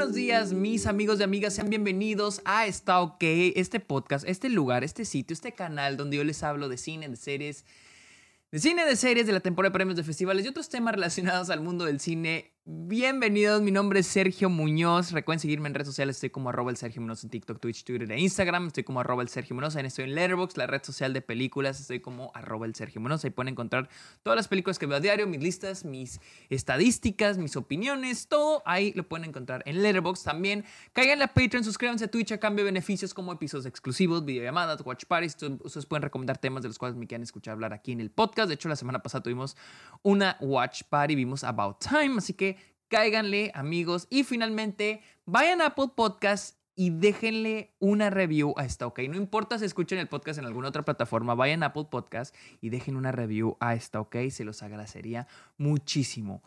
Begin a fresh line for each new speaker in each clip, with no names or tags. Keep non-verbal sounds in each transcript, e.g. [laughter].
buenos días, mis amigos y amigas. Sean bienvenidos a Está OK, este podcast, este lugar, este sitio, este canal donde yo les hablo de cine, de series, de cine, de series, de la temporada de premios de festivales y otros temas relacionados al mundo del cine Bienvenidos, mi nombre es Sergio Muñoz. Recuerden seguirme en redes sociales, estoy como arroba el Sergio Muñoz en TikTok, Twitch, Twitter e Instagram. Estoy como arroba el Sergio Muñoz, estoy en Letterboxd, la red social de películas, estoy como arroba el Sergio Muñoz. Ahí pueden encontrar todas las películas que veo a diario, mis listas, mis estadísticas, mis opiniones, todo ahí lo pueden encontrar en Letterboxd. También caigan a Patreon, suscríbanse a Twitch a cambio de beneficios como episodios exclusivos, videollamadas, watch parties. Ustedes pueden recomendar temas de los cuales me quieran escuchar hablar aquí en el podcast. De hecho, la semana pasada tuvimos una watch party, vimos About Time, así que cáiganle, amigos. Y finalmente, vayan a Apple Podcast y déjenle una review a esta OK. No importa si escuchen el podcast en alguna otra plataforma, vayan a Apple Podcast y dejen una review a esta OK. Se los agradecería muchísimo.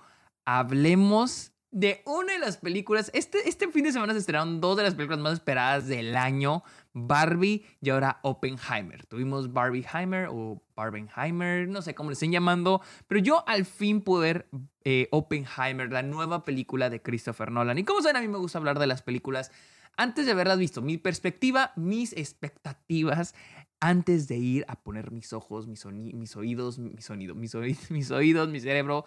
Hablemos de una de las películas. Este, este fin de semana se estrenaron dos de las películas más esperadas del año: Barbie y ahora Oppenheimer. Tuvimos Barbieheimer o Barbenheimer, no sé cómo le estén llamando, pero yo al fin pude ver eh, Oppenheimer, la nueva película de Christopher Nolan. Y como saben, a mí me gusta hablar de las películas antes de haberlas visto. Mi perspectiva, mis expectativas antes de ir a poner mis ojos, mis, mis oídos, mis sonidos, [laughs] mis, mis oídos, mi cerebro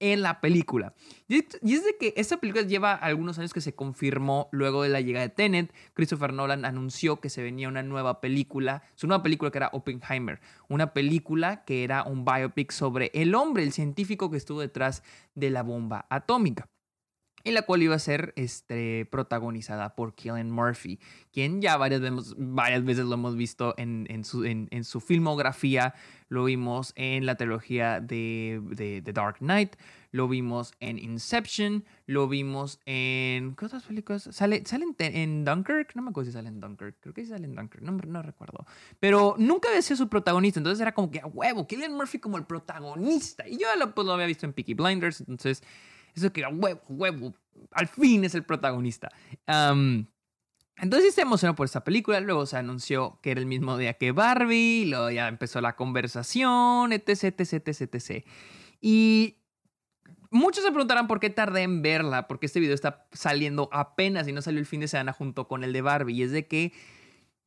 en la película. Y es de que esta película lleva algunos años que se confirmó luego de la llegada de Tenet. Christopher Nolan anunció que se venía una nueva película, su nueva película que era Oppenheimer, una película que era un biopic sobre el hombre, el científico que estuvo detrás de la bomba atómica y la cual iba a ser este, protagonizada por Killian Murphy, quien ya varias veces, varias veces lo hemos visto en, en, su, en, su, filmografía, lo vimos en la trilogía de, de, The Dark Knight, lo vimos en Inception, lo vimos en... ¿Qué películas? ¿Sale, ¿Sale en, Dunkirk? No me acuerdo si sale en Dunkirk, creo que sí sale en Dunkirk, no, recuerdo. Pero nunca había sido su protagonista, entonces era como que a huevo, Killian Murphy como el protagonista. Y yo pues, lo había visto en Peaky Blinders, entonces... Eso que era huevo, huevo, al fin es el protagonista. entonces se emocionó por esta película, luego se anunció que era el mismo día que Barbie, luego ya empezó la conversación, etc, etc, etc, etc. Y muchos se preguntarán por qué tardé en verla, porque este video está saliendo apenas y no salió el fin de semana junto con el de Barbie, y es de que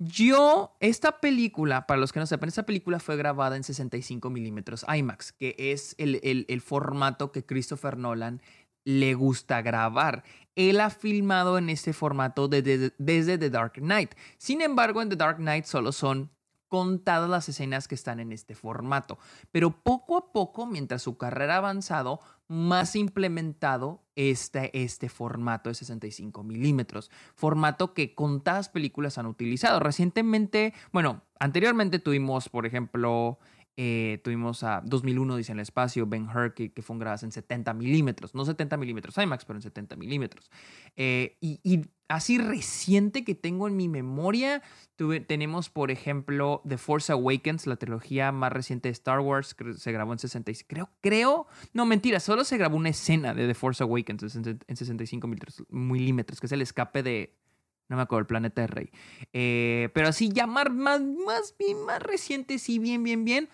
yo, esta película, para los que no sepan, esta película fue grabada en 65 milímetros IMAX, que es el, el, formato que Christopher Nolan le gusta grabar. Él ha filmado en este formato desde, desde The Dark Knight. Sin embargo, en The Dark Knight solo son contadas las escenas que están en este formato. Pero poco a poco, mientras su carrera ha avanzado, más implementado este, este formato de 65 milímetros. Formato que contadas películas han utilizado. Recientemente, bueno, anteriormente tuvimos, por ejemplo, eh, tuvimos a 2001 dice en el espacio, Ben Hur, que, que fueron grabadas en 70 milímetros, no 70 milímetros IMAX, pero en 70 milímetros. Eh, y, así reciente que tengo en mi memoria, tuve, tenemos por ejemplo The Force Awakens, la trilogía más reciente de Star Wars, que se grabó en 65, creo, creo, no mentira, solo se grabó una escena de The Force Awakens en, en 65 milímetros, que es el escape de, no me acuerdo, el planeta de Rey. Eh, pero así, ya más, más, bien, más reciente, sí, bien, bien, bien.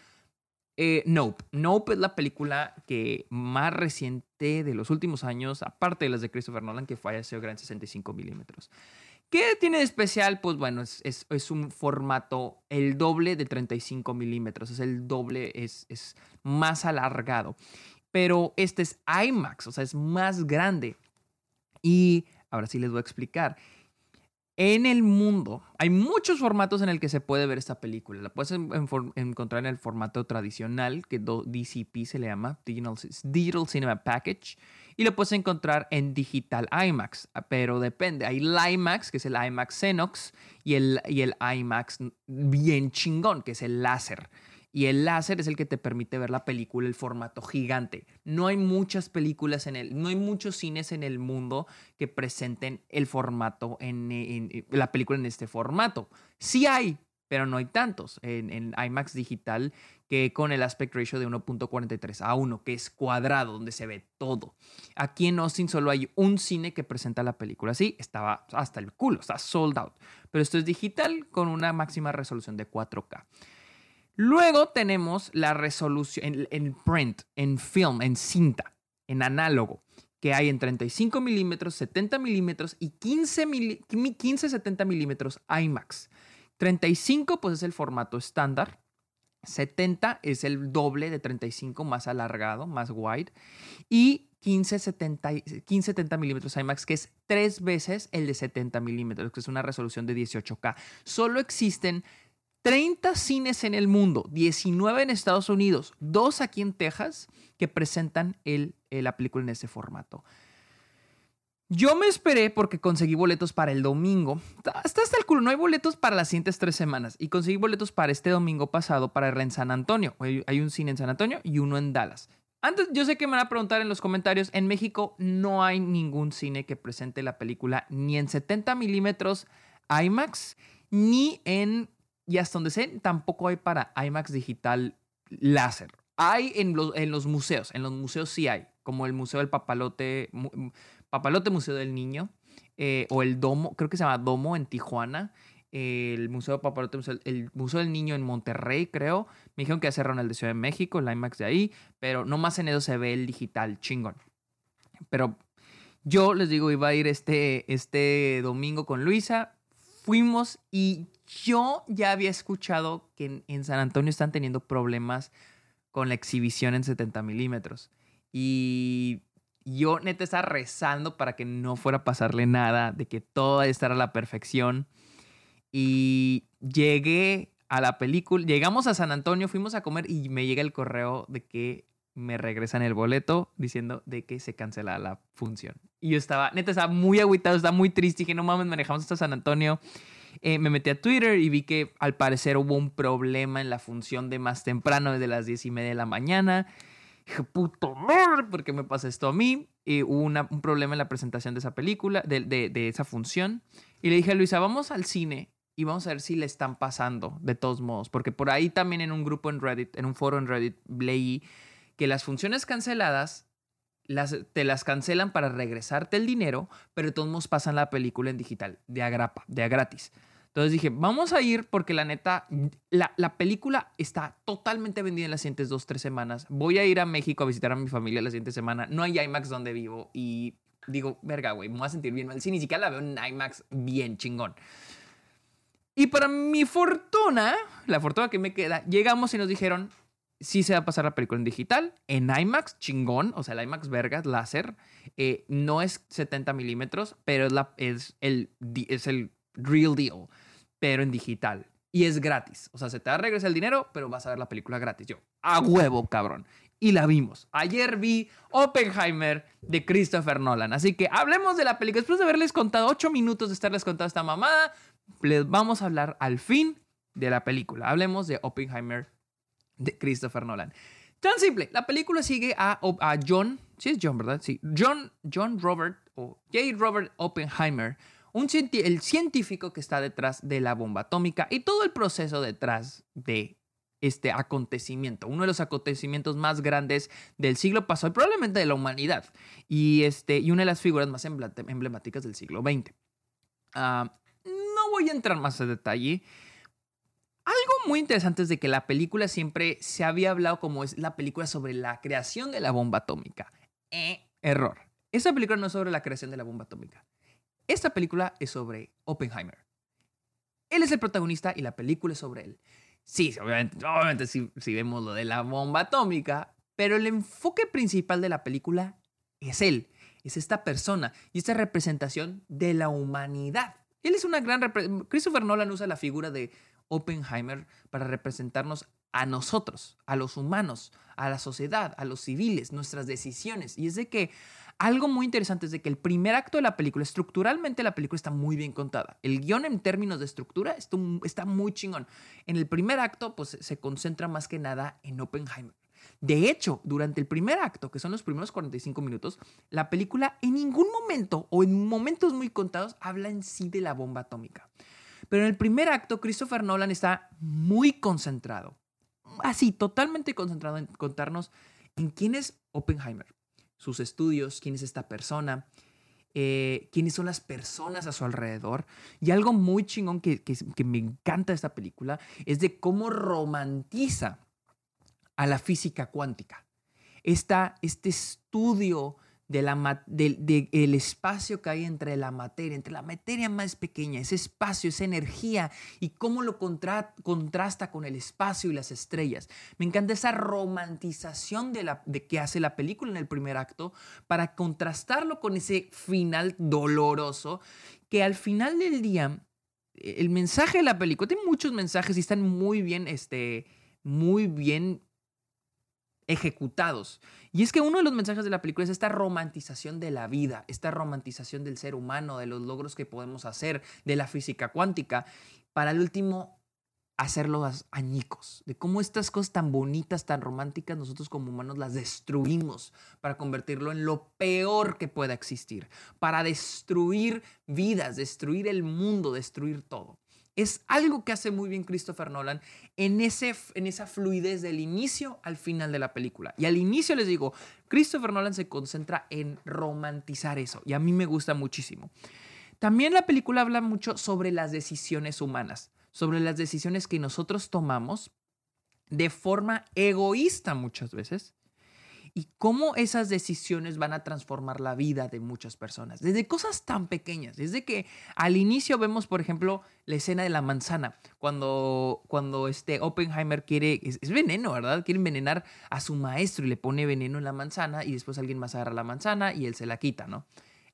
Eh, nope. Nope es la película que más reciente de los últimos años, aparte de las de Christopher Nolan, que falleció gran 65 milímetros. ¿Qué tiene de especial? Pues bueno, es, es, un formato el doble de 35 milímetros. Es el doble, es, es más alargado. Pero este es IMAX, o sea, es más grande. Y ahora sí les voy a explicar. En el mundo hay muchos formatos en el que se puede ver esta película. La puedes encontrar en el formato tradicional, que DCP se le llama, Digital, Cinema Package, y lo puedes encontrar en digital IMAX, pero depende. Hay el IMAX, que es el IMAX Xenox, y el, y el IMAX bien chingón, que es el láser. Y el láser es el que te permite ver la película, el formato gigante. No hay muchas películas en el, no hay muchos cines en el mundo que presenten el formato en, la película en este formato. Sí hay, pero no hay tantos en, en, IMAX digital que con el aspect ratio de 1.43 a 1, que es cuadrado, donde se ve todo. Aquí en Austin solo hay un cine que presenta la película. Sí, estaba hasta el culo, está sold out. Pero esto es digital con una máxima resolución de 4K. Luego tenemos la resolución en, print, en film, en cinta, en análogo, que hay en 35 milímetros, 70 milímetros y 15, 15 70 milímetros IMAX. 35 pues es el formato estándar. 70 es el doble de 35 más alargado, más wide. Y 15, 70, 15 70 milímetros IMAX, que es tres veces el de 70 milímetros, que es una resolución de 18K. Solo existen 30 cines en el mundo, 19 en Estados Unidos, dos aquí en Texas, que presentan el, la película en ese formato. Yo me esperé porque conseguí boletos para el domingo. Hasta hasta el culo, no hay boletos para las siguientes tres semanas. Y conseguí boletos para este domingo pasado para en San Antonio. Hay un cine en San Antonio y uno en Dallas. Antes, yo sé que me van a preguntar en los comentarios, en México no hay ningún cine que presente la película ni en 70 milímetros IMAX, ni en y hasta donde sé, tampoco hay para IMAX digital láser. Hay en los, en los museos, en los museos sí hay, como el Museo del Papalote, Papalote Museo del Niño, eh, o el Domo, creo que se llama Domo en Tijuana, el Museo del Papalote, el Museo del Niño en Monterrey, creo. Me dijeron que ya cerraron el de Ciudad de México, el IMAX de ahí, pero no más en eso se ve el digital, chingón. Pero yo les digo, iba a ir este, este domingo con Luisa, fuimos y yo ya había escuchado que en, San Antonio están teniendo problemas con la exhibición en 70 milímetros. Y yo neta estaba rezando para que no fuera a pasarle nada, de que todo estar a la perfección. Y llegué a la película, llegamos a San Antonio, fuimos a comer y me llega el correo de que me regresan el boleto diciendo de que se cancela la función. Y yo estaba, neta, estaba muy agüitado, estaba muy triste. Dije, no mames, manejamos hasta San Antonio. Eh, me metí a Twitter y vi que al parecer hubo un problema en la función de más temprano, desde las 10 y media de la mañana. Dije, puto madre, ¿por qué me pasa esto a mí? Y hubo un problema en la presentación de esa película, de, de, de esa función. Y le dije a Luisa, vamos al cine y vamos a ver si le están pasando, de todos modos. Porque por ahí también en un grupo en Reddit, en un foro en Reddit, leí que las funciones canceladas te las cancelan para regresarte el dinero, pero todos modos pasan la película en digital, de agrapa, de a gratis. Entonces dije, vamos a ir porque la neta, la, la, película está totalmente vendida en las siguientes dos, tres semanas. Voy a ir a México a visitar a mi familia la siguiente semana. No hay IMAX donde vivo y digo, verga, güey, me voy a sentir bien mal. Si ni siquiera la veo en IMAX bien chingón. Y para mi fortuna, la fortuna que me queda, llegamos y nos dijeron, sí se va a pasar la película en digital, en IMAX, chingón, o sea, el IMAX vergas, láser, eh, no es 70 milímetros, pero es, la, es, el, es el real deal, pero en digital. Y es gratis, o sea, se te va a regresar el dinero, pero vas a ver la película gratis. Yo, a huevo, cabrón. Y la vimos. Ayer vi Oppenheimer de Christopher Nolan. Así que hablemos de la película. Después de haberles contado 8 minutos de estarles contando esta mamada, les vamos a hablar al fin de la película. Hablemos de Oppenheimer de Christopher Nolan. Tan simple, la película sigue a, a John, sí es John, ¿verdad? Sí, John, John Robert o J. Robert Oppenheimer, un el científico que está detrás de la bomba atómica y todo el proceso detrás de este acontecimiento, uno de los acontecimientos más grandes del siglo pasado y probablemente de la humanidad, y, este, y una de las figuras más emblemáticas del siglo XX. Ah, no voy a entrar más en detalle. Muy interesante es de que la película siempre se había hablado como es la película sobre la creación de la bomba atómica. Eh, error. Esta película no es sobre la creación de la bomba atómica. Esta película es sobre Oppenheimer. Él es el protagonista y la película es sobre él. Sí, obviamente, obviamente sí, vemos lo de la bomba atómica, pero el enfoque principal de la película es él, es esta persona y esta representación de la humanidad. Él es una gran... Christopher Nolan usa la figura de Oppenheimer para representarnos a nosotros, a los humanos, a la sociedad, a los civiles, nuestras decisiones. Y es de que algo muy interesante es de que el primer acto de la película, estructuralmente la película está muy bien contada. El guion en términos de estructura está muy chingón. En el primer acto, pues se concentra más que nada en Oppenheimer. De hecho, durante el primer acto, que son los primeros 45 minutos, la película en ningún momento o en momentos muy contados habla en sí de la bomba atómica. Pero en el primer acto, Christopher Nolan está muy concentrado, así, totalmente concentrado en contarnos en quién es Oppenheimer, sus estudios, quién es esta persona, eh, quiénes son las personas a su alrededor. Y algo muy chingón que, me encanta de esta película es de cómo romantiza a la física cuántica. Este estudio de la, del espacio que hay entre la materia, entre la materia más pequeña, ese espacio, esa energía y cómo lo contrasta con el espacio y las estrellas. Me encanta esa romantización de, la, de que hace la película en el primer acto para contrastarlo con ese final doloroso que al final del día el mensaje de la película tiene muchos mensajes y están muy bien, este, muy bien ejecutados. Y es que uno de los mensajes de la película es esta romantización de la vida, esta romantización del ser humano, de los logros que podemos hacer, de la física cuántica, para el último hacerlos añicos, de cómo estas cosas tan bonitas, tan románticas, nosotros como humanos las destruimos para convertirlo en lo peor que pueda existir, para destruir vidas, destruir el mundo, destruir todo. Es algo que hace muy bien Christopher Nolan en, ese, en esa fluidez del inicio al final de la película. Y al inicio les digo, Christopher Nolan se concentra en romantizar eso y a mí me gusta muchísimo. También la película habla mucho sobre las decisiones humanas, sobre las decisiones que nosotros tomamos de forma egoísta muchas veces y cómo esas decisiones van a transformar la vida de muchas personas. Desde cosas tan pequeñas, desde que al inicio vemos, por ejemplo, la escena de la manzana, cuando, cuando este Oppenheimer quiere, es, veneno, ¿verdad? Quiere envenenar a su maestro y le pone veneno en la manzana y después alguien más agarra la manzana y él se la quita, ¿no?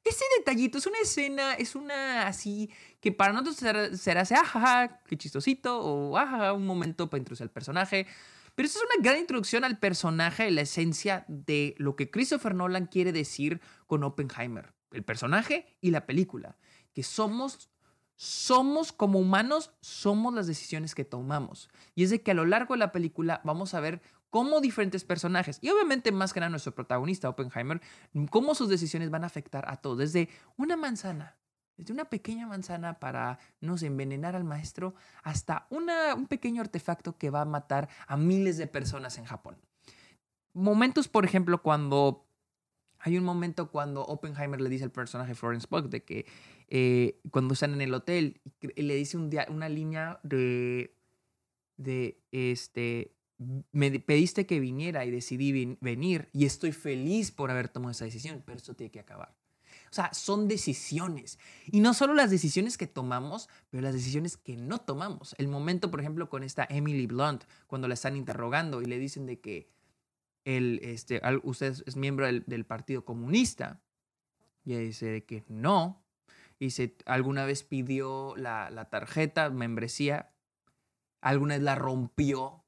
Ese detallito es una escena, es una así que para nosotros será, será así, ajaja, qué chistosito, o ajaja, un momento para introducir al personaje. Pero eso es una gran introducción al personaje y la esencia de lo que Christopher Nolan quiere decir con Oppenheimer. El personaje y la película. Que somos, somos como humanos, somos las decisiones que tomamos. Y es de que a lo largo de la película vamos a ver cómo diferentes personajes, y obviamente más que nada nuestro protagonista, Oppenheimer, cómo sus decisiones van a afectar a todos. Desde una manzana desde una pequeña manzana para, no sé, envenenar al maestro, hasta una, un pequeño artefacto que va a matar a miles de personas en Japón. Momentos, por ejemplo, cuando... Hay un momento cuando Oppenheimer le dice al personaje Florence Pugh de que eh, cuando están en el hotel, le dice un una línea de, de, este, me pediste que viniera y decidí venir y estoy feliz por haber tomado esa decisión, pero esto tiene que acabar. O sea, son decisiones. Y no solo las decisiones que tomamos, pero las decisiones que no tomamos. El momento, por ejemplo, con esta Emily Blunt, cuando la están interrogando y le dicen de que él, este, usted es miembro del, Partido Comunista. Y ella dice de que no. Y dice, alguna vez pidió la, la tarjeta, membresía, alguna vez la rompió,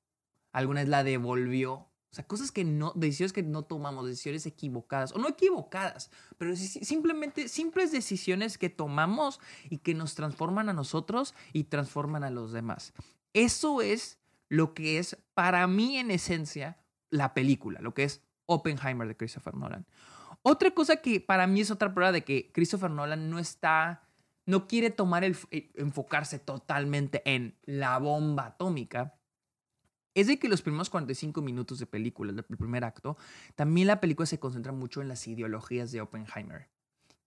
alguna vez la devolvió. O sea, cosas que no, decisiones que no tomamos, decisiones equivocadas, o no equivocadas, pero simplemente simples decisiones que tomamos y que nos transforman a nosotros y transforman a los demás. Eso es lo que es para mí en esencia la película, lo que es Oppenheimer de Christopher Nolan. Otra cosa que para mí es otra prueba de que Christopher Nolan no está, no quiere tomar el, enfocarse totalmente en la bomba atómica, es de que los primeros 45 minutos de película, el primer acto, también la película se concentra mucho en las ideologías de Oppenheimer,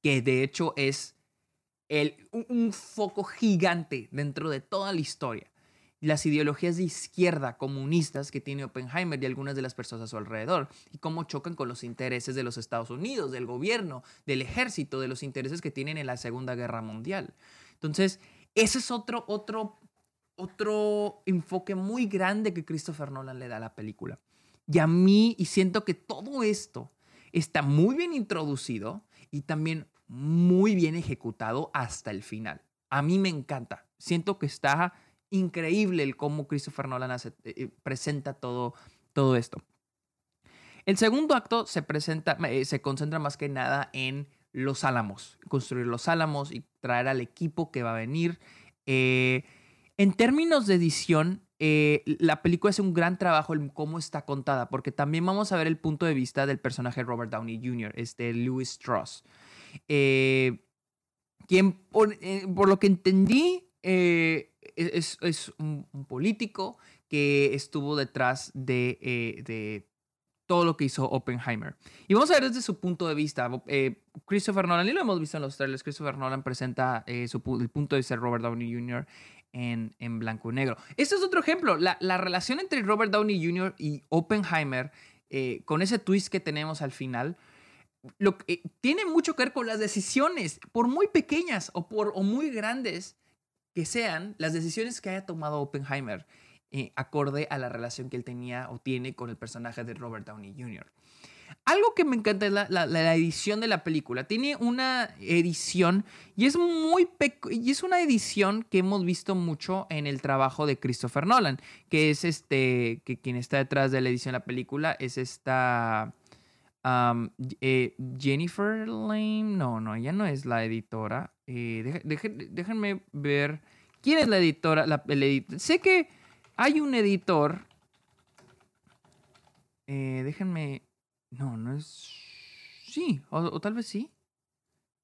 que de hecho es el, un, foco gigante dentro de toda la historia. Las ideologías de izquierda comunistas que tiene Oppenheimer y algunas de las personas a su alrededor, y cómo chocan con los intereses de los Estados Unidos, del gobierno, del ejército, de los intereses que tienen en la Segunda Guerra Mundial. Entonces, ese es otro, otro otro enfoque muy grande que Christopher Nolan le da a la película. Y a mí, y siento que todo esto está muy bien introducido y también muy bien ejecutado hasta el final. A mí me encanta. Siento que está increíble el cómo Christopher Nolan eh, eh, presenta todo, todo esto. El segundo acto se presenta, eh, se concentra más que nada en los álamos, construir los álamos y traer al equipo que va a venir. En términos de edición, eh, la película hace un gran trabajo en cómo está contada, porque también vamos a ver el punto de vista del personaje Robert Downey Jr., este Louis Strauss, eh, quien, por, eh, lo que entendí, es, un, político que estuvo detrás de, de, todo lo que hizo Oppenheimer. Y vamos a ver desde su punto de vista. Christopher Nolan, y lo hemos visto en los trailers, Christopher Nolan presenta su, el punto de vista de Robert Downey Jr en, blanco y negro. Este es otro ejemplo. La, relación entre Robert Downey Jr. y Oppenheimer, eh, con ese twist que tenemos al final, lo, eh, tiene mucho que ver con las decisiones, por muy pequeñas o, por, muy grandes que sean, las decisiones que haya tomado Oppenheimer eh, acorde a la relación que él tenía o tiene con el personaje de Robert Downey Jr. Algo que me encanta es la, edición de la película. Tiene una edición y es muy y es una edición que hemos visto mucho en el trabajo de Christopher Nolan, que es este que quien está detrás de la edición de la película es esta eh, Jennifer Lame. No, no, ella no es la editora. Eh, déjenme ver quién es la editora. sé que hay un editor. Eh, déjenme. No, no es. Sí, o, tal vez sí.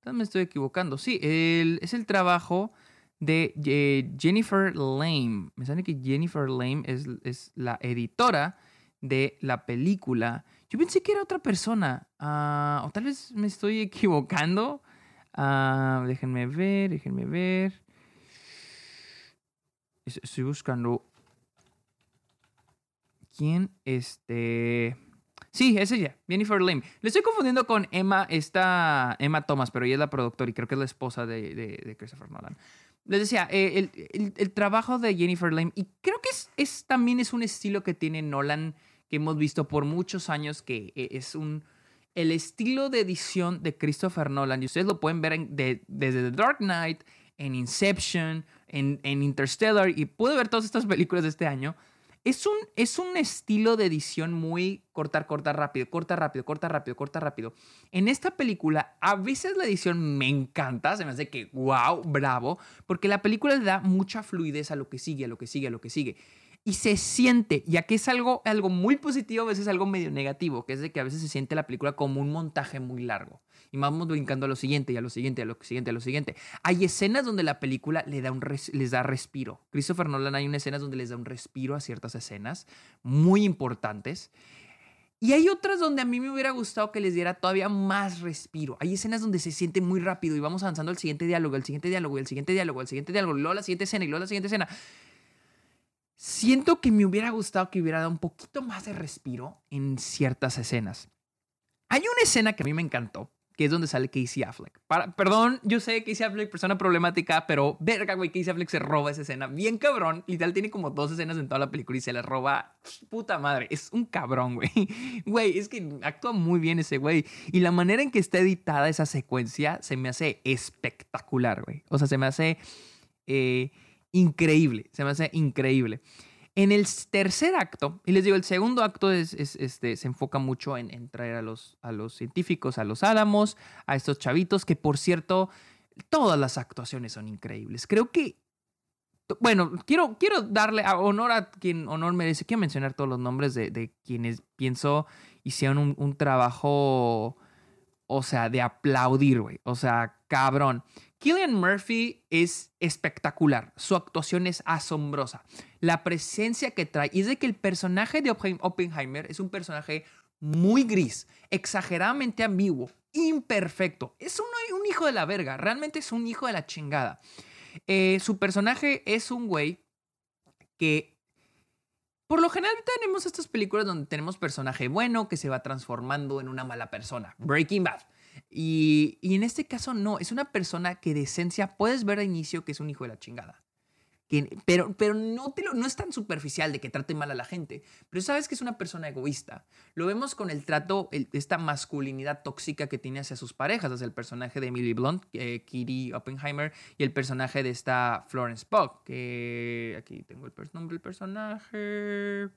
Tal vez me estoy equivocando. Sí, es el trabajo de eh, Jennifer Lame. Me sale que Jennifer Lame es, es, la editora de la película. Yo pensé que era otra persona. Ah, o tal vez me estoy equivocando. Ah, déjenme ver, déjenme ver. Estoy buscando. ¿Quién? Este. Sí, es ella, Jennifer Lim. Le estoy confundiendo con Emma, esta Emma Thomas, pero ella es la productora y creo que es la esposa de, Christopher Nolan. Les decía, eh, el, trabajo de Jennifer Lim, y creo que es, es, también es un estilo que tiene Nolan, que hemos visto por muchos años, que eh, es un... El estilo de edición de Christopher Nolan, y ustedes lo pueden ver desde The Dark Knight, en Inception, en, en Interstellar, y puede ver todas estas películas de este año es un, es un estilo de edición muy cortar, cortar rápido, corta rápido, corta rápido, corta rápido. En esta película, a veces la edición me encanta, se me hace que, wow, bravo, porque la película le da mucha fluidez a lo que sigue, a lo que sigue, a lo que sigue y se siente, ya que es algo, algo muy positivo, a veces algo medio negativo, que es de que a veces se siente la película como un montaje muy largo. Y vamos brincando a lo siguiente, y a lo siguiente, a lo siguiente, a lo siguiente. Hay escenas donde la película le da un les da respiro. Christopher Nolan hay unas escenas donde les da un respiro a ciertas escenas muy importantes. Y hay otras donde a mí me hubiera gustado que les diera todavía más respiro. Hay escenas donde se siente muy rápido y vamos avanzando al siguiente diálogo, al siguiente diálogo, al siguiente diálogo, al siguiente diálogo, luego la siguiente escena y luego la siguiente escena. Siento que me hubiera gustado que hubiera dado un poquito más de respiro en ciertas escenas. Hay una escena que a mí me encantó, que es donde sale Casey Affleck. perdón, yo sé que Casey Affleck, persona problemática, pero verga, güey, Casey Affleck se roba esa escena. Bien cabrón. Literal tiene como dos escenas en toda la película y se la roba. Puta madre, es un cabrón, güey. [laughs] Güey, es que actúa muy bien ese güey. Y la manera en que está editada esa secuencia se me hace espectacular, güey. O sea, se me hace... Eh, increíble, se me hace increíble. En el tercer acto, y les digo, el segundo acto es, este, se enfoca mucho en, traer a los, a los científicos, a los Álamos, a estos chavitos, que por cierto, todas las actuaciones son increíbles. Creo que, bueno, quiero, quiero darle honor a quien honor merece. Quiero mencionar todos los nombres de, quienes pienso hicieron un, un trabajo, o sea, de aplaudir, güey. O sea, cabrón. Killian Murphy es espectacular, su actuación es asombrosa, la presencia que trae, y es de que el personaje de Oppenheimer es un personaje muy gris, exageradamente ambiguo, imperfecto, es un, hijo de la verga, realmente es un hijo de la chingada. Eh, su personaje es un güey que por lo general tenemos estas películas donde tenemos personaje bueno que se va transformando en una mala persona. Breaking Bad. Y, en este caso no, es una persona que de esencia puedes ver a inicio que es un hijo de la chingada. pero pero no, te no es tan superficial de que trate mal a la gente, pero sabes que es una persona egoísta. Lo vemos con el trato, esta masculinidad tóxica que tiene hacia sus parejas, hacia el personaje de Emily Blunt, eh, Kitty Oppenheimer, y el personaje de esta Florence Pugh, que aquí tengo el nombre del personaje,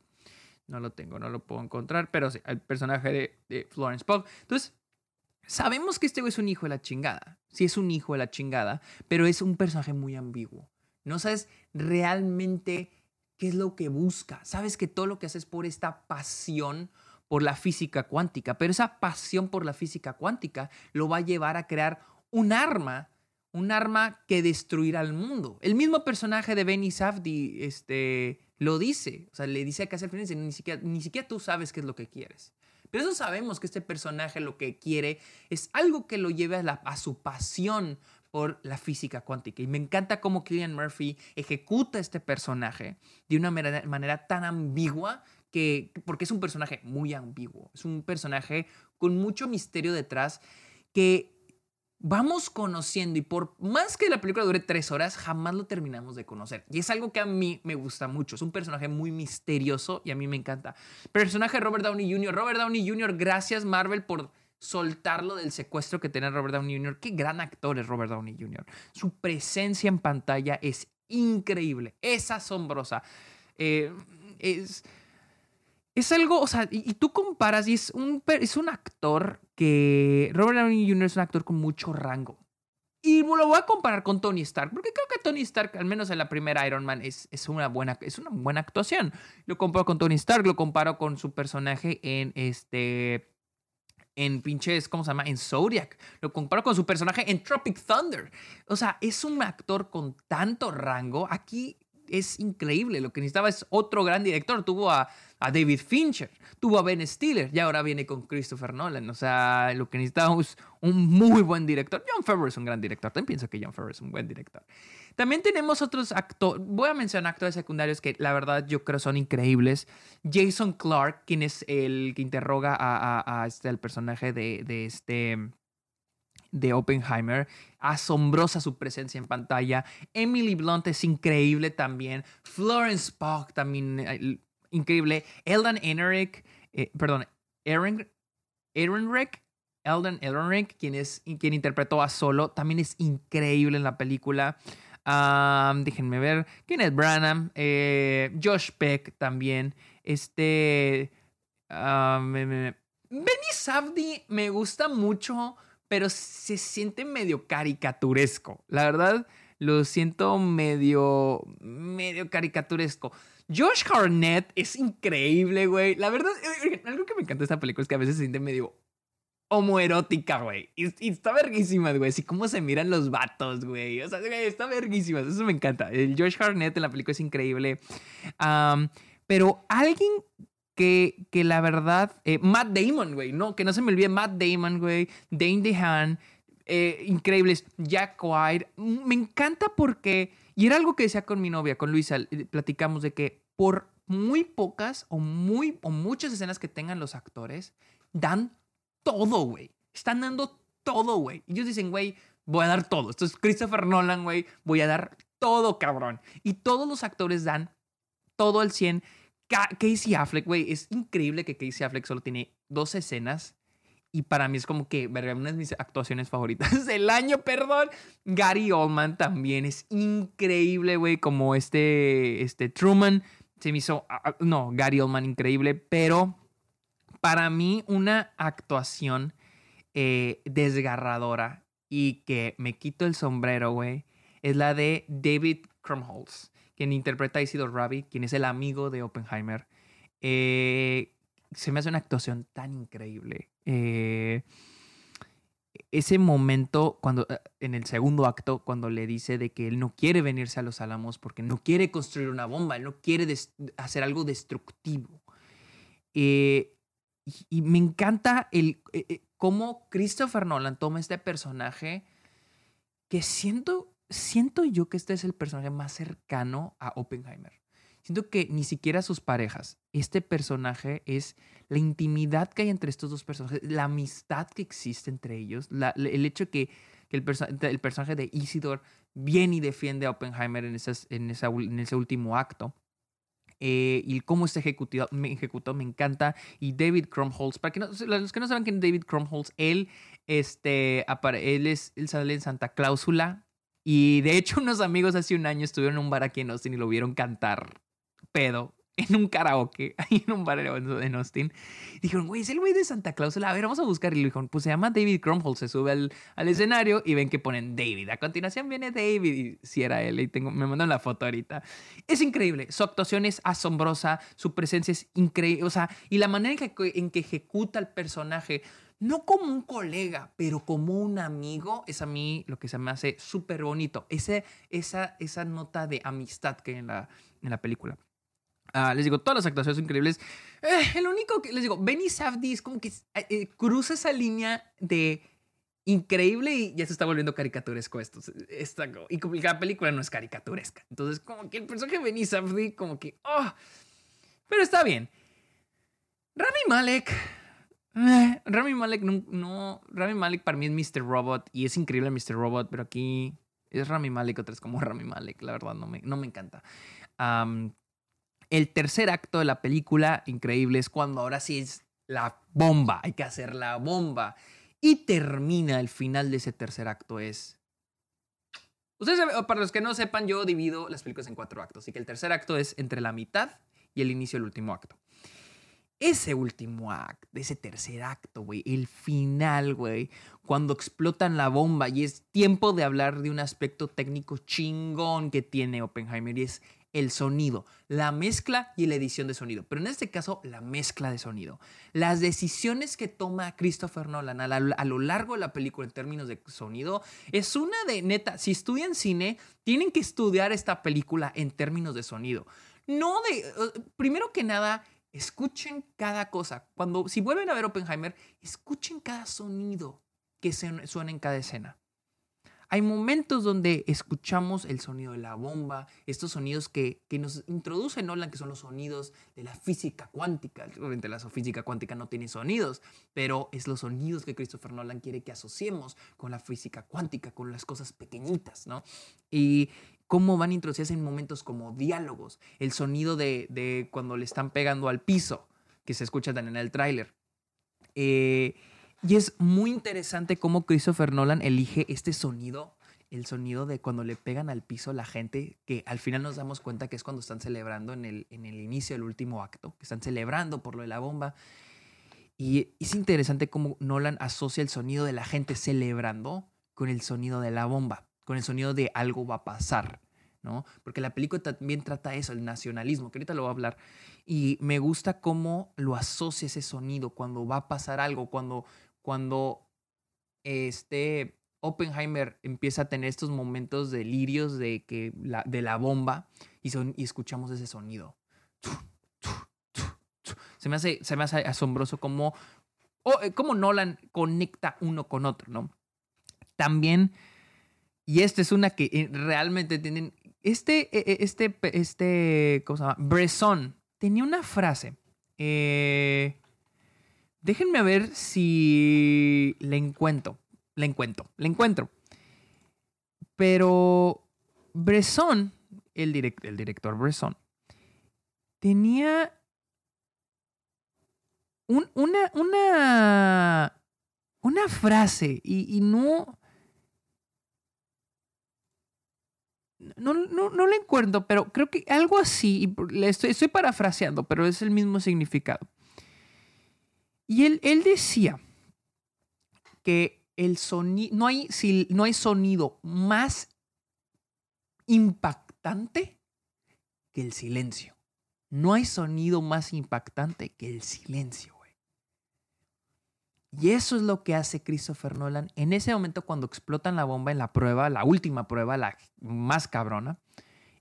no lo tengo, no lo puedo encontrar, pero sí, el personaje de, de Florence Pugh. Entonces, Sabemos que este güey es un hijo de la chingada. Sí, es un hijo de la chingada, pero es un personaje muy ambiguo. No sabes realmente qué es lo que busca. Sabes que todo lo que hace es por esta pasión por la física cuántica, pero esa pasión por la física cuántica lo va a llevar a crear un arma, un arma que destruirá al mundo. El mismo personaje de Benny Safdie este, lo dice, o sea, le dice a Castle siquiera, ni siquiera tú sabes qué es lo que quieres. Pero eso sabemos que este personaje lo que quiere es algo que lo lleve a, su pasión por la física cuántica. Y me encanta cómo Killian Murphy ejecuta este personaje de una manera, tan ambigua que, porque es un personaje muy ambiguo, es un personaje con mucho misterio detrás que vamos conociendo y por más que la película dure tres horas, jamás lo terminamos de conocer. Y es algo que a mí me gusta mucho. Es un personaje muy misterioso y a mí me encanta. Personaje Robert Downey Jr. Robert Downey Jr., gracias Marvel por soltarlo del secuestro que tenía Robert Downey Jr. Qué gran actor es Robert Downey Jr. Su presencia en pantalla es increíble, es asombrosa. Eh, es es algo, o sea, y, tú comparas y es un, es un actor que Robert Downey Jr. es un actor con mucho rango. Y lo voy a comparar con Tony Stark, porque creo que Tony Stark, al menos en la primera Iron Man, es, es, una, buena, es una buena actuación. Lo comparo con Tony Stark, lo comparo con su personaje en este. En pinches, ¿cómo se llama? En Zodiac. Lo comparo con su personaje en Tropic Thunder. O sea, es un actor con tanto rango. Aquí es increíble. Lo que necesitaba es otro gran director. Tuvo a a David Fincher, tuvo a Ben Stiller y ahora viene con Christopher Nolan. O sea, lo que necesitamos es un muy buen director. John Favreau es un gran director. También pienso que John Favreau es un buen director. También tenemos otros actores, voy a mencionar actores secundarios que la verdad yo creo son increíbles. Jason Clark, quien es el que interroga a, este, al personaje de, de este de Oppenheimer. Asombrosa su presencia en pantalla. Emily Blunt es increíble también. Florence Pugh también eh, increíble. Eldon Ehrenreich, eh, perdón, Aaron, Ehrenreich, quien, es, quien interpretó a Solo, también es increíble en la película. déjenme ver. Kenneth Branham, eh, Josh Peck también. Este. Benny Safdie me gusta mucho, pero se siente medio caricaturesco. La verdad, lo siento medio. medio caricaturesco. Josh Harnett es increíble, güey. La verdad, algo que me encanta de esta película es que a veces se siente medio homoerótica, güey. Y, está verguísima, güey. Así como se miran los vatos, güey. O sea, está verguísima. Eso me encanta. El Josh Harnett en la película es increíble. pero alguien que, que la verdad. Eh, Matt Damon, güey. No, que no se me olvide. Matt Damon, güey. Dane DeHaan. Eh, increíbles. Jack White. Me encanta porque y era algo que decía con mi novia, con Luisa, platicamos de que por muy pocas o muy o muchas escenas que tengan los actores, dan todo, güey. Están dando todo, güey. Ellos dicen, güey, voy a dar todo. Esto es Christopher Nolan, güey. Voy a dar todo, cabrón. Y todos los actores dan todo al 100. Casey Affleck, güey, es increíble que Casey Affleck solo tiene dos escenas y para mí es como que, verga, una de mis actuaciones favoritas [laughs] del año, perdón. Gary Oldman también es increíble, güey, como este, este Truman. Se me hizo, ah, ah, no, Gary Oldman increíble, pero para mí una actuación eh, desgarradora y que me quito el sombrero, güey, es la de David Krumholtz, quien interpreta a Isidore Rabbit, quien es el amigo de Oppenheimer. Eh, se me hace una actuación tan increíble. Eh, ese momento cuando eh, en el segundo acto cuando le dice de que él no quiere venirse a los Álamos porque no quiere construir una bomba, él no quiere hacer algo destructivo. Eh, y, me encanta el cómo Christopher Nolan toma este personaje que siento siento yo que este es el personaje más cercano a Oppenheimer. Siento que ni siquiera sus parejas. Este personaje es la intimidad que hay entre estos dos personajes, la amistad que existe entre ellos, el hecho que, el, el, personaje de Isidore viene y defiende a Oppenheimer en, esas, en, esa, en ese último acto. Eh, y cómo está ejecutado me, ejecutó, me encanta. Y David Krumholtz, para que no, los que no saben quién es David Krumholtz, él, este, él, es, él sale en Santa Cláusula. Y de hecho, [laughs] unos amigos hace un año estuvieron en un bar aquí en Austin y lo vieron cantar pedo en un karaoke, [laughs] ahí en un bar en Austin. Dijeron, güey, es el güey de Santa Clausula. A ver, vamos a buscar. Y le dijeron, pues se llama David Crumholtz. Se sube al, al, escenario y ven que ponen David. A continuación viene David. Y si era él, y tengo, me mandan la foto ahorita. Es increíble. Su actuación es asombrosa. Su presencia es increíble. O sea, y la manera en que, en que ejecuta el personaje no como un colega, pero como un amigo, es a mí lo que se me hace súper bonito. Ese, esa, esa nota de amistad que hay en la, en la película. Ah, les digo, todas las actuaciones son increíbles. Eh, el único que les digo, Benny Safdie es como que eh, eh, cruza esa línea de increíble y ya se está volviendo caricaturesco esto. Esta, y como la película no es caricaturesca. Entonces, como que el personaje de Benny Safdie, como que, oh, pero está bien. Rami Malek, Eh, Rami Malek no, Rami Malek para mí es Mr. Robot y es increíble Mr. Robot, pero aquí es Rami Malek, otra vez como [laughs] Rami Malek, la verdad no me, no me encanta. el tercer acto de la película, increíble, es cuando ahora sí es la bomba, hay que hacer la bomba. Y termina el final de ese tercer acto es... Ustedes, para los que no sepan, yo divido las películas en cuatro actos, así que el tercer acto es entre la mitad y el inicio del último acto. Ese último acto, ese tercer acto, güey, el final, güey, cuando explotan la bomba y es tiempo de hablar de un aspecto técnico chingón que tiene Oppenheimer y es el sonido, la mezcla y la edición de sonido. Pero en este caso, la mezcla de sonido. Las decisiones que toma Christopher Nolan a, lo largo de la película en términos de sonido es una de neta. Si estudian cine, tienen que estudiar esta película en términos de sonido. No de. Primero que nada, escuchen cada cosa. Cuando, si vuelven a ver Oppenheimer, escuchen cada sonido que suena en cada escena. Hay momentos donde escuchamos el sonido de la bomba, estos sonidos que, que nos introduce Nolan, que son los sonidos de la física cuántica. Obviamente la física cuántica no tiene sonidos, pero es los sonidos que Christopher Nolan quiere que asociemos con la física cuántica, con las cosas pequeñitas, ¿no? Y, cómo van a en momentos como diálogos, el sonido de, cuando le están pegando al piso, que se escucha también en el tráiler. Eh, y es muy interesante cómo Christopher Nolan elige este sonido, el sonido de cuando le pegan al piso la gente, que al final nos damos cuenta que es cuando están celebrando en el, en el inicio del último acto, que están celebrando por lo de la bomba. Y es interesante cómo Nolan asocia el sonido de la gente celebrando con el sonido de la bomba con el sonido de algo va a pasar, ¿no? Porque la película también trata eso, el nacionalismo, que ahorita lo voy a hablar. Y me gusta cómo lo asocia ese sonido cuando va a pasar algo, cuando, cuando este Oppenheimer empieza a tener estos momentos delirios de, que la, de la bomba y, son, y escuchamos ese sonido. Se me hace, se me hace asombroso cómo, eh, cómo Nolan conecta uno con otro, ¿no? También y esta es una que eh, realmente tienen. Este, e, e, este, este, ¿cómo se llama? Bresson tenía una frase. Eh, déjenme ver si le encuentro. Le encuentro, le encuentro. Pero Bresson, el, el director Bresson, tenía una, una, una frase y, y no no, no, no le encuentro, pero creo que algo así, estoy, estoy parafraseando, pero es el mismo significado. Y él, él decía que el sonido, no hay, si, no hay sonido más impactante que el silencio. No hay sonido más impactante que el silencio. Y eso es lo que hace Christopher Nolan en ese momento cuando explotan la bomba en la prueba, la última prueba, la más cabrona,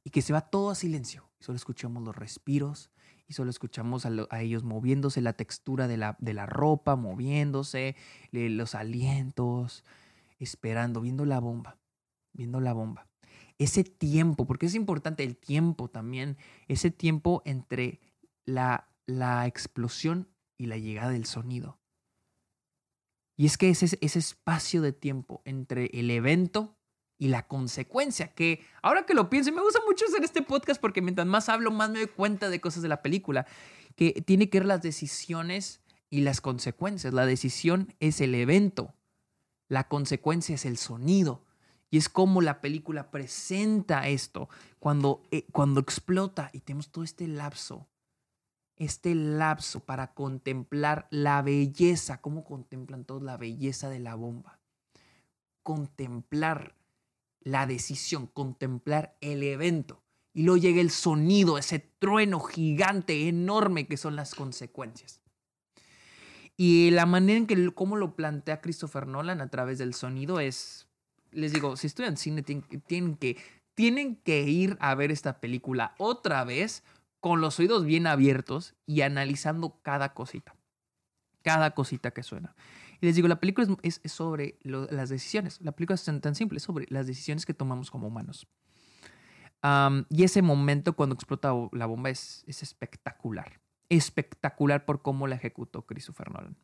y que se va todo a silencio. Solo escuchamos los respiros y solo escuchamos a, ellos moviéndose, la textura de la, de la ropa moviéndose, los alientos, esperando, viendo la bomba, viendo la bomba. Ese tiempo, porque es importante el tiempo también, ese tiempo entre la, la explosión y la llegada del sonido. Y es que ese, ese espacio de tiempo entre el evento y la consecuencia, que ahora que lo pienso, me gusta mucho hacer este podcast porque mientras más hablo, más me doy cuenta de cosas de la película, que tiene que ver las decisiones y las consecuencias. La decisión es el evento, la consecuencia es el sonido. Y es como la película presenta esto cuando, eh, cuando explota y tenemos todo este lapso este lapso para contemplar la belleza, cómo contemplan todos la belleza de la bomba. Contemplar la decisión, contemplar el evento. Y luego llega el sonido, ese trueno gigante, enorme que son las consecuencias. Y la manera en que cómo lo plantea Christopher Nolan a través del sonido es, les digo, si estudian cine tienen que, tienen que ir a ver esta película otra vez con los oídos bien abiertos y analizando cada cosita, cada cosita que suena. Y les digo, la película es, sobre las decisiones. La película es tan, simple, es sobre las decisiones que tomamos como humanos. y ese momento cuando explota la bomba es, es espectacular. Espectacular por cómo la ejecutó Christopher Nolan.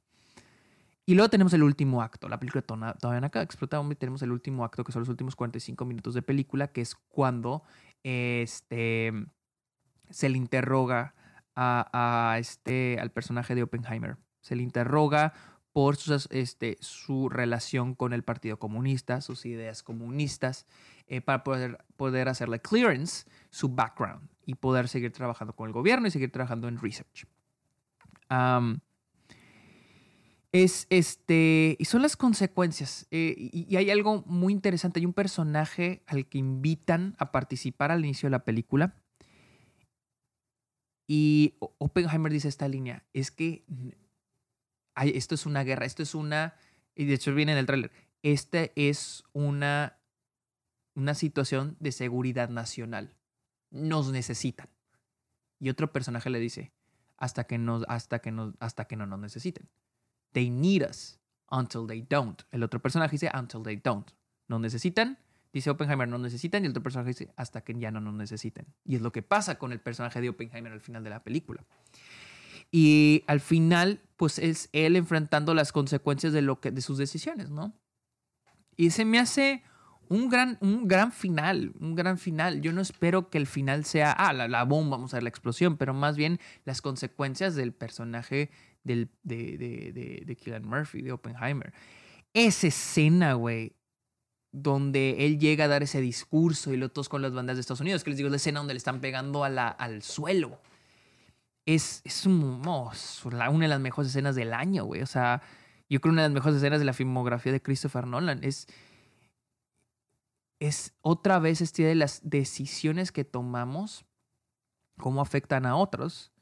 Y luego tenemos el último acto. La película todavía no acaba explotado. Tenemos el último acto, que son los últimos 45 minutos de película, que es cuando este, se le interroga a, este, al personaje de Oppenheimer. Se le interroga por este, su relación con el Partido Comunista, sus ideas comunistas, eh, para poder, poder hacerle clearance su background y poder seguir trabajando con el gobierno y seguir trabajando en research. es este, y son las consecuencias. Eh, y, hay algo muy interesante. Hay un personaje al que invitan a participar al inicio de la película. Y Oppenheimer dice esta línea, es que esto es una guerra, esto es una, y de hecho viene en el tráiler, esta es una, una situación de seguridad nacional. Nos necesitan. Y otro personaje le dice, hasta que, no, hasta que, no, hasta que no nos necesiten. They need us until they don't. El otro personaje dice, until they don't. Nos necesitan, dice Oppenheimer, no necesitan, y el otro personaje dice, hasta que ya no nos necesiten. Y es lo que pasa con el personaje de Oppenheimer al final de la película. Y al final, pues es él enfrentando las consecuencias de, lo que, de sus decisiones, ¿no? Y se me hace un gran, un gran final, un gran final. Yo no espero que el final sea, ah, la, bomba, vamos a ver la explosión, pero más bien las consecuencias del personaje del, de, de, de, de Killian Murphy, de Oppenheimer. Esa escena, güey, donde él llega a dar ese discurso y lo todos con las bandas de Estados Unidos, que les digo, la escena donde le están pegando a al suelo es, es un, una de las mejores escenas del año, güey. O sea, yo creo una de las mejores escenas de la filmografía de Christopher Nolan. Es, es otra vez este de las decisiones que tomamos, cómo afectan a otros.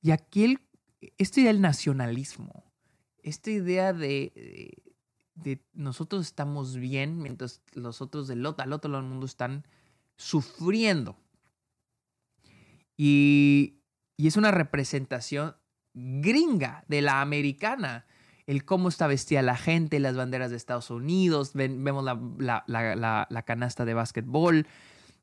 Y aquí el, esta idea del nacionalismo, esta idea de, de, nosotros estamos bien mientras los otros del otro, al otro lado del mundo están sufriendo. Y y es una representación gringa de la americana. El cómo está vestida la gente, las banderas de Estados Unidos, vemos la, canasta de básquetbol.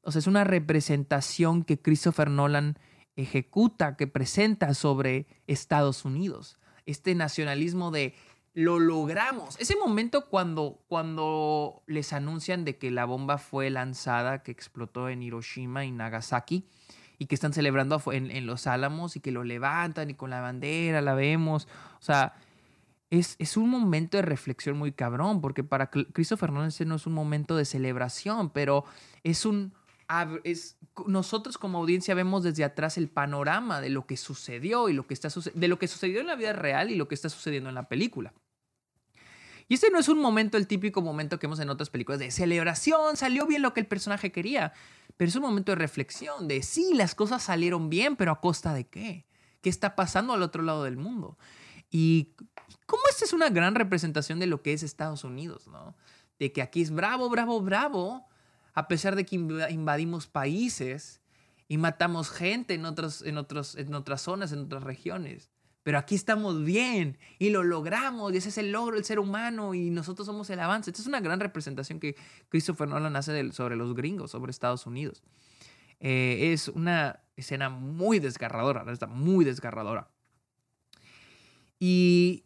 O sea, es una representación que Christopher Nolan ejecuta, que presenta sobre Estados Unidos. Este nacionalismo de lo logramos. Ese momento cuando, cuando les anuncian de que la bomba fue lanzada, que explotó en Hiroshima y Nagasaki, y que están celebrando en, los álamos y que lo levantan y con la bandera la vemos. O sea, es, es, un momento de reflexión muy cabrón, porque para Christopher Nolan no es un momento de celebración, pero es un... Es, nosotros como audiencia vemos desde atrás el panorama de lo que sucedió y lo que está de lo que sucedió en la vida real y lo que está sucediendo en la película. Y este no es un momento, el típico momento que vemos en otras películas de celebración, salió bien lo que el personaje quería. Pero es un momento de reflexión, de sí, las cosas salieron bien, pero a costa de qué? ¿Qué está pasando al otro lado del mundo? Y cómo esta es una gran representación de lo que es Estados Unidos, ¿no? De que aquí es bravo, bravo, bravo, a pesar de que invadimos países y matamos gente en, otros, en, otros, en otras zonas, en otras regiones pero aquí estamos bien y lo logramos y ese es el logro del ser humano y nosotros somos el avance. Esta es una gran representación que Christopher Nolan hace sobre los gringos, sobre Estados Unidos. Eh, es una escena muy desgarradora, está muy desgarradora. Y,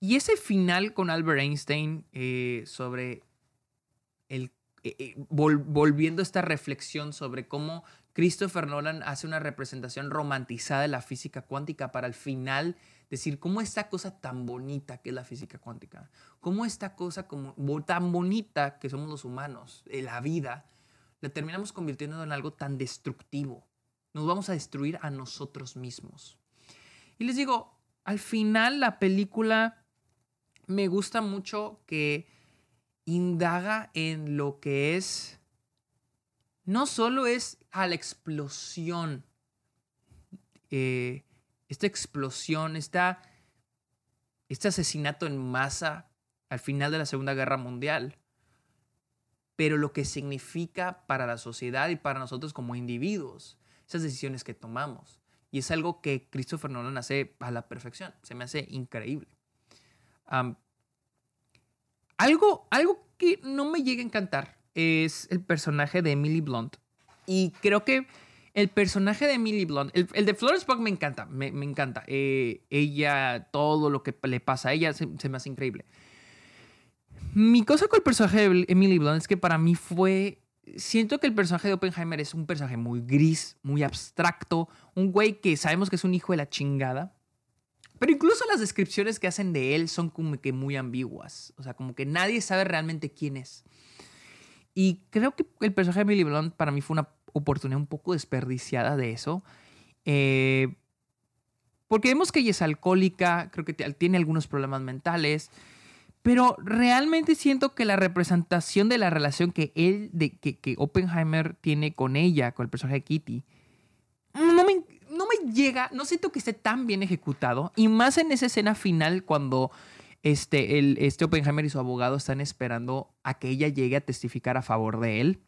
y, ese final con Albert Einstein eh, sobre el, eh, volviendo esta reflexión sobre cómo Christopher Nolan hace una representación romantizada de la física cuántica para al final decir cómo esta cosa tan bonita que es la física cuántica, cómo esta cosa tan bonita que somos los humanos, eh, la vida, la terminamos convirtiendo en algo tan destructivo. Nos vamos a destruir a nosotros mismos. Y les digo, al final la película me gusta mucho que indaga en lo que es no solo es a la explosión, eh, esta explosión, esta, este asesinato en masa al final de la Segunda Guerra Mundial, pero lo que significa para la sociedad y para nosotros como individuos, esas decisiones que tomamos. Y es algo que Christopher Nolan hace a la perfección, se me hace increíble. algo, algo que no me llega a encantar es el personaje de Emily Blunt. Y creo que El personaje de Emily Blunt, el, de Florence Pugh me encanta, me, encanta. Eh, ella, todo lo que le pasa a ella se, me hace increíble. Mi cosa con el personaje de Emily Blunt es que para mí fue siento que el personaje de Oppenheimer es un personaje muy gris, muy abstracto, un güey que sabemos que es un hijo de la chingada. Pero incluso las descripciones que hacen de él son como que muy ambiguas. O sea, como que nadie sabe realmente quién es. Y creo que el personaje de Billy Blunt para mí fue una oportunidad un poco desperdiciada de eso. Eh, porque vemos que ella es alcohólica, creo que tiene algunos problemas mentales. Pero realmente siento que la representación de la relación que él, de, que, que Oppenheimer tiene con ella, con el personaje de Kitty, no me, no me llega, no siento que esté tan bien ejecutado. Y más en esa escena final cuando este, el, este Oppenheimer y su abogado están esperando a que ella llegue a testificar a favor de él.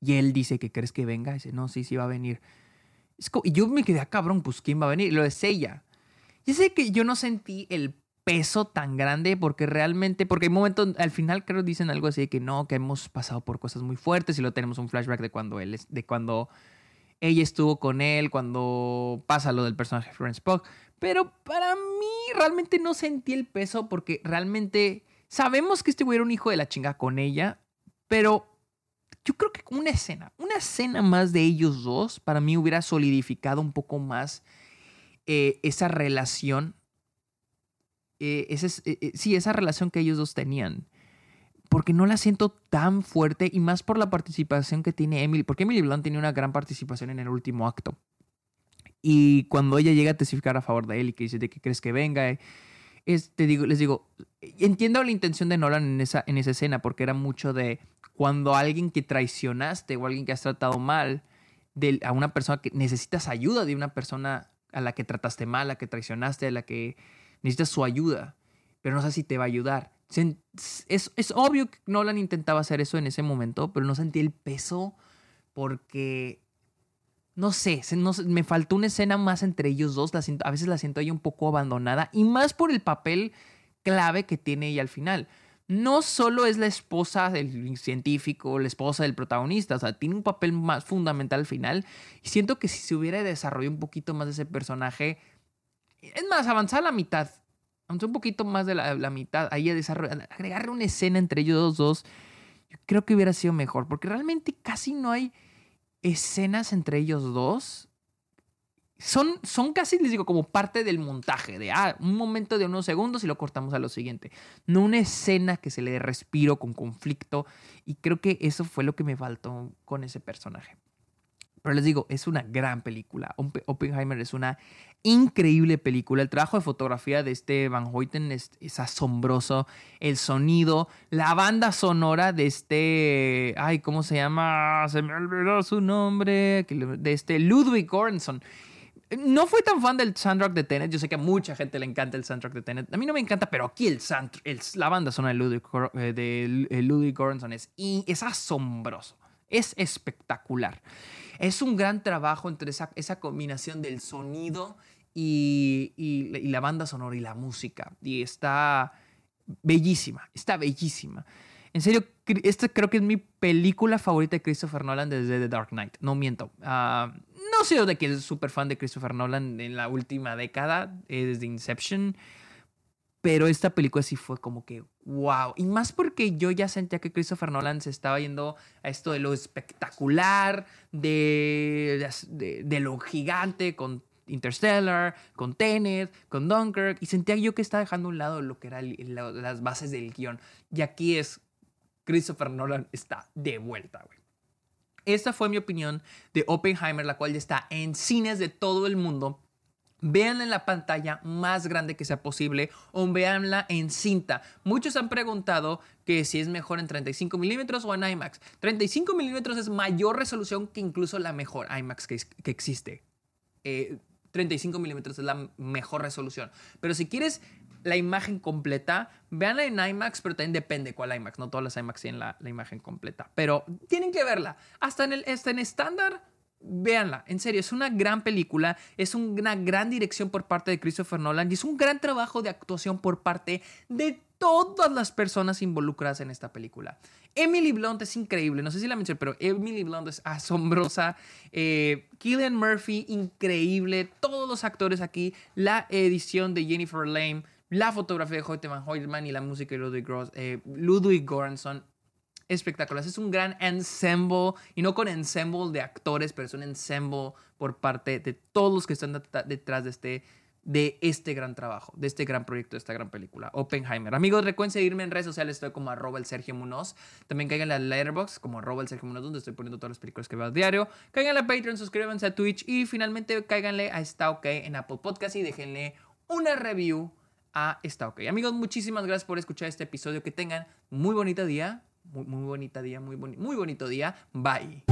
Y él dice que crees que venga. dice, no, sí, sí va a venir. y yo me quedé, ah, cabrón, pues ¿quién va a venir? lo es ella. Y sé que yo no sentí el peso tan grande porque realmente, porque hay momentos, al final creo dicen algo así de que no, que hemos pasado por cosas muy fuertes y lo tenemos un flashback de cuando él, de cuando ella estuvo con él, cuando pasa lo del personaje Florence Pugh. Pero para mí realmente no sentí el peso porque realmente sabemos que este güey era un hijo de la chinga con ella, pero yo creo que una escena, una escena más de ellos dos, para mí hubiera solidificado un poco más eh, esa relación eh, eh, eh, sí, esa relación que ellos dos tenían. Porque no la siento tan fuerte y más por la participación que tiene Emily. Porque Emily Blunt tiene una gran participación en el último acto. Y cuando ella llega a testificar a favor de él y que dice de que crees que venga, te digo, les digo, entiendo la intención de Nolan en esa, en esa escena porque era mucho de cuando alguien que traicionaste o alguien que has tratado mal de, a una persona que necesitas ayuda de una persona a la que trataste mal, a la que traicionaste, a la que necesitas su ayuda, pero no sé si te va a ayudar. Es, es obvio que Nolan intentaba hacer eso en ese momento, pero no sentí el peso porque, no sé, me faltó una escena más entre ellos dos. a veces la siento ahí un poco abandonada y más por el papel clave que tiene ella al final. No solo es la esposa del científico, la esposa del protagonista, o sea, tiene un papel más fundamental al final. Y siento que si se hubiera desarrollado un poquito más de ese personaje, es más, avanzar la mitad. Avanzar un poquito más de la, mitad. Ahí a desarrollar, agregarle una escena entre ellos dos. Yo creo que hubiera sido mejor. Porque realmente casi no hay escenas entre ellos dos. Son, son casi, les digo, como parte del montaje. De ah, un momento de unos segundos y lo cortamos a lo siguiente. No una escena que se le dé respiro con conflicto. Y creo que eso fue lo que me faltó con ese personaje. Pero les digo, es una gran película. Oppenheimer es una increíble película. El trabajo de fotografía de este Van Hoyten es, asombroso. El sonido, la banda sonora de este. Ay, ¿cómo se llama? Se me olvidó su nombre. De este Ludwig Göransson. No fui tan fan del soundtrack de Tenet. Yo sé que a mucha gente le encanta el soundtrack de Tenet. A mí no me encanta, pero aquí el, la banda sonora de Ludwig, eh, de Ludwig Göransson es, es asombroso. Es espectacular. Es un gran trabajo entre esa, esa combinación del sonido y, y, la banda sonora y la música. Y está bellísima, está bellísima. En serio, esta creo que es mi película favorita de Christopher Nolan desde The Dark Knight. No miento. Uh, no sé de que es súper fan de Christopher Nolan en la última década, eh, desde Inception. Pero esta película sí fue como que, wow. Y más porque yo ya sentía que Christopher Nolan se estaba yendo a esto de lo espectacular, de, de, lo gigante con Interstellar, con Tenet, con Dunkirk. Y sentía yo que estaba dejando a un lado lo que eran las bases del guion. Y aquí es, Christopher Nolan está de vuelta, güey. Esta fue mi opinión de Oppenheimer, la cual ya está en cines de todo el mundo Véanla en la pantalla más grande que sea posible o véanla en cinta. Muchos han preguntado que si es mejor en 35 milímetros o en IMAX. 35 milímetros es mayor resolución que incluso la mejor IMAX que, existe. 35 eh, milímetros es la mejor resolución. Pero si quieres la imagen completa, véanla en IMAX, pero también depende cuál IMAX. No todas las IMAX tienen la, imagen completa. Pero tienen que verla. Hasta en el en estándar véanla, en serio, es una gran película, es una gran dirección por parte de Christopher Nolan y es un gran trabajo de actuación por parte de todas las personas involucradas en esta película. Emily Blunt es increíble, no sé si la mencioné, pero Emily Blunt es asombrosa. Eh, Killian Murphy, increíble. Todos los actores aquí. La edición de Jennifer Lame, la fotografía de Hoyte Van y la música de Ludwig, Gross, eh, Ludwig Göransson. Espectaculares. Es un gran ensemble, y no con ensemble de actores, pero es un ensemble por parte de todos los que están detrás de este de este gran trabajo, de este gran proyecto, de esta gran película, Oppenheimer. Amigos, recuerden seguirme en redes sociales, estoy como arroba el Sergio Munoz. También caigan en la Letterboxd como arroba el Sergio Munoz, donde estoy poniendo todas las películas que veo a diario. Caigan a Patreon, suscríbanse a Twitch y finalmente cáiganle a Está OK en Apple Podcast y déjenle una review a Está OK. Amigos, muchísimas gracias por escuchar este episodio. Que tengan muy bonito día, muy, muy día, muy, muy bonito día. Bye.